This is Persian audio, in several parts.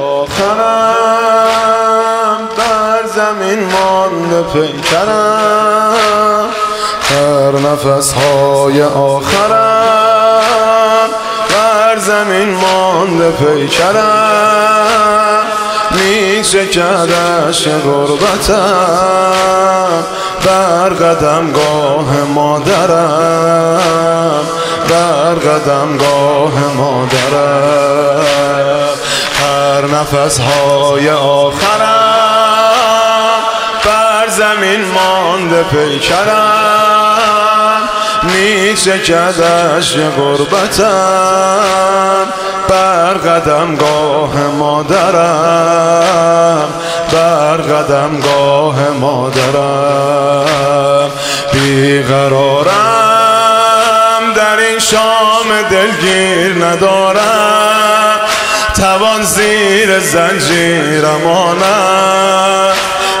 آخرم در زمین مانده پیکرم. هر نفس های آخرم در زمین مانده پیکرم. می شکدش غربتم بر قدم گاه مادرم. بر قدم گاه مادرم. هر نفس های آخرم بر زمین مانده پیکرم می شکدش غربتم. بر قدم گاه مادرم بر قدم گاه مادرم. بیقرارم در این شام دلگیر ندارم. توان زیر زنجیرم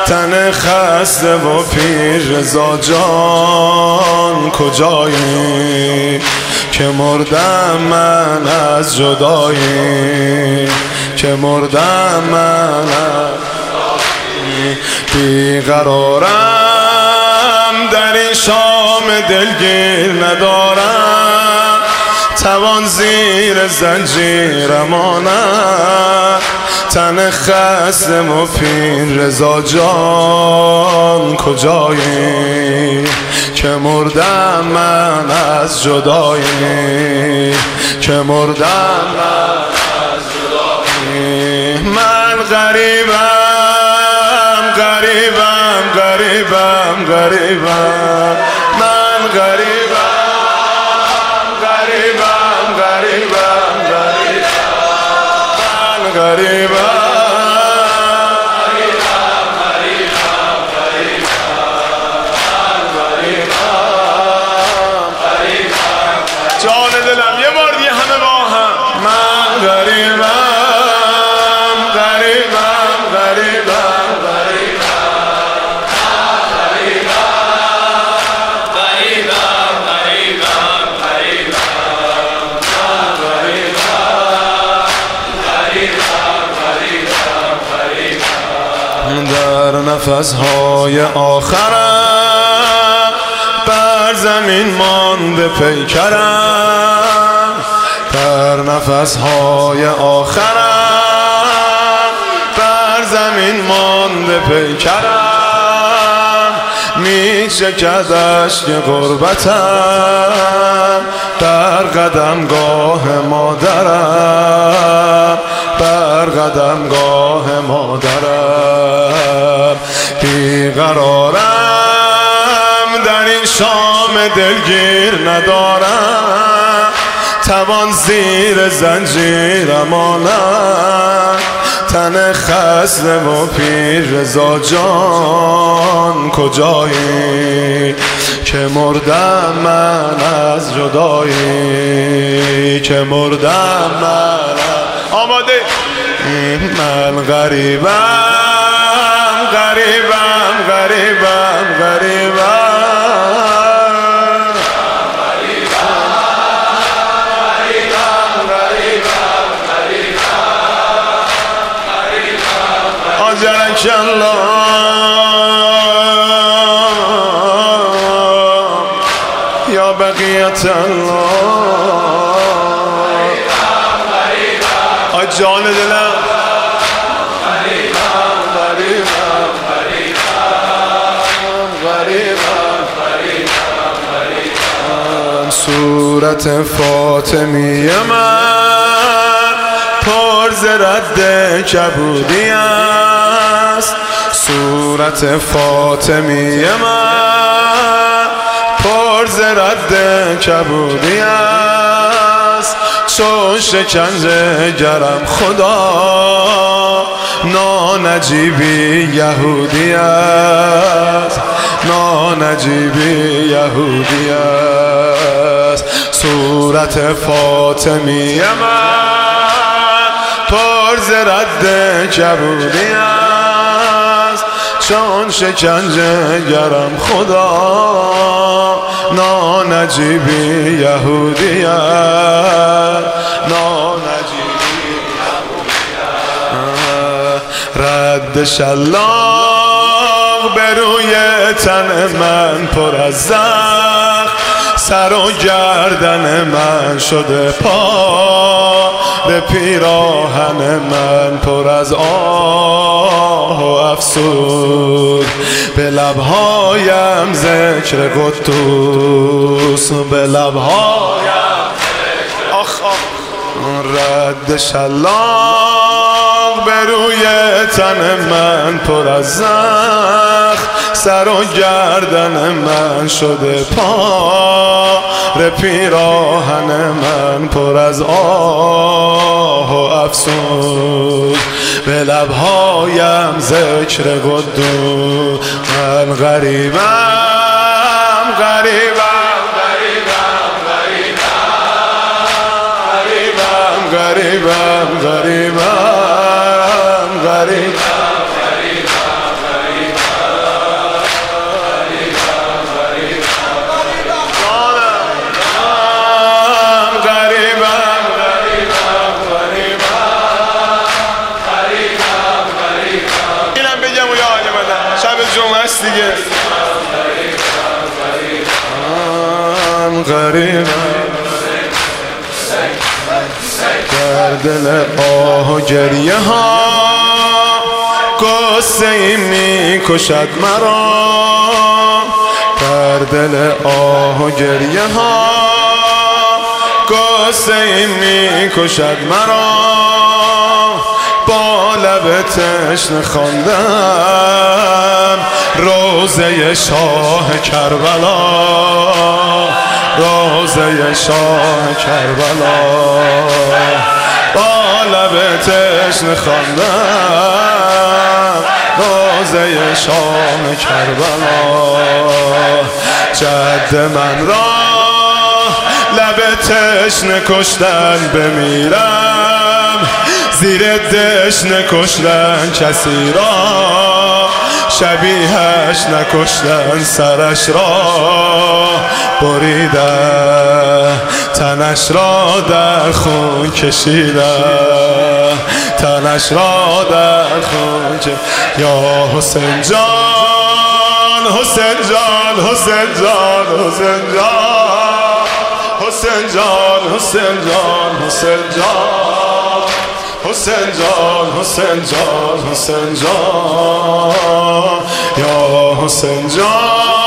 تن خسته و پیر رضا جان کجایی؟ که مردم من از جدایی؟ که مردم من از بیقرارم در این شام دلگیر ندارم. توان زیر زنجیرم آنم تن خسته و پیر رضا جان کجایی؟ که مردم من از جدایی؟ که مردم من از جدایی؟ من غریبم غریبم غریبم غریبم. من غریبم غریبم. غریبم من غریبم غریبم غریبم. در نفسهای آخرم. بر زمین مانده پیکرم. در نفسهای آخرم. بر زمین مانده پیکرم. می شکدش که غربتم. در قدم گاه مادرم. قدم گاه مادرم. دلگیر ندارم. توان زیر زنجیرم آنم تن خسته و پیر رضا جان کجایی که مردم من از جدایی؟ که مردم من آماده. من غریبم غریبم غریبم. آجرک الله یا بقیت الله. غریبم غریبم صورت فاطمی من پر رد کبودی است صورت فاطمی من پر ز رد کبودی است. چون شکنجه گرم خدا نانجیبی یهودی است. نانجیبی یهودی است. صورت فاطمی من پر ز رد کبودی است چون شکنجه گرم خدا نانجیبی یهودی است نانجیبی رد شلاق به روی تن من پر از زخم. سر و گردن من شده پا به پیراهن من پر از آه و افسود به لبهایم ذکر قدوس به لبهایم آخ آخ. رد شلاق به روی تن من پر از زخ سر و گردن من شده پا پیراهن من پر از آه و افسوس. به لبهایم ذکر قدو من غریبم غریبم غریبم. غریبم غریبم غریبم غریبم. غریب. در دل آه و گریه ها. ای می کشد مرا. در دل آه و گریه ها. ای می کشد مرا. با لب تشن خواندم. روزه شاه کربلا. روزه شاه کربلا. با لب تشن خواندم. روزه شاه کربلا. جد من را لب تشن کشتن بمیرم. زیر دش نکشتن کسی را شبیهش نکشتن سرش را بریدن تنش را در خون کشیدن تنش را در خون یا حسین جان حسین جان حسین جان حسین جان. حسین جان حسین جان حسین جان. حسین جان حسین جان حسین جان. یا حسین جان.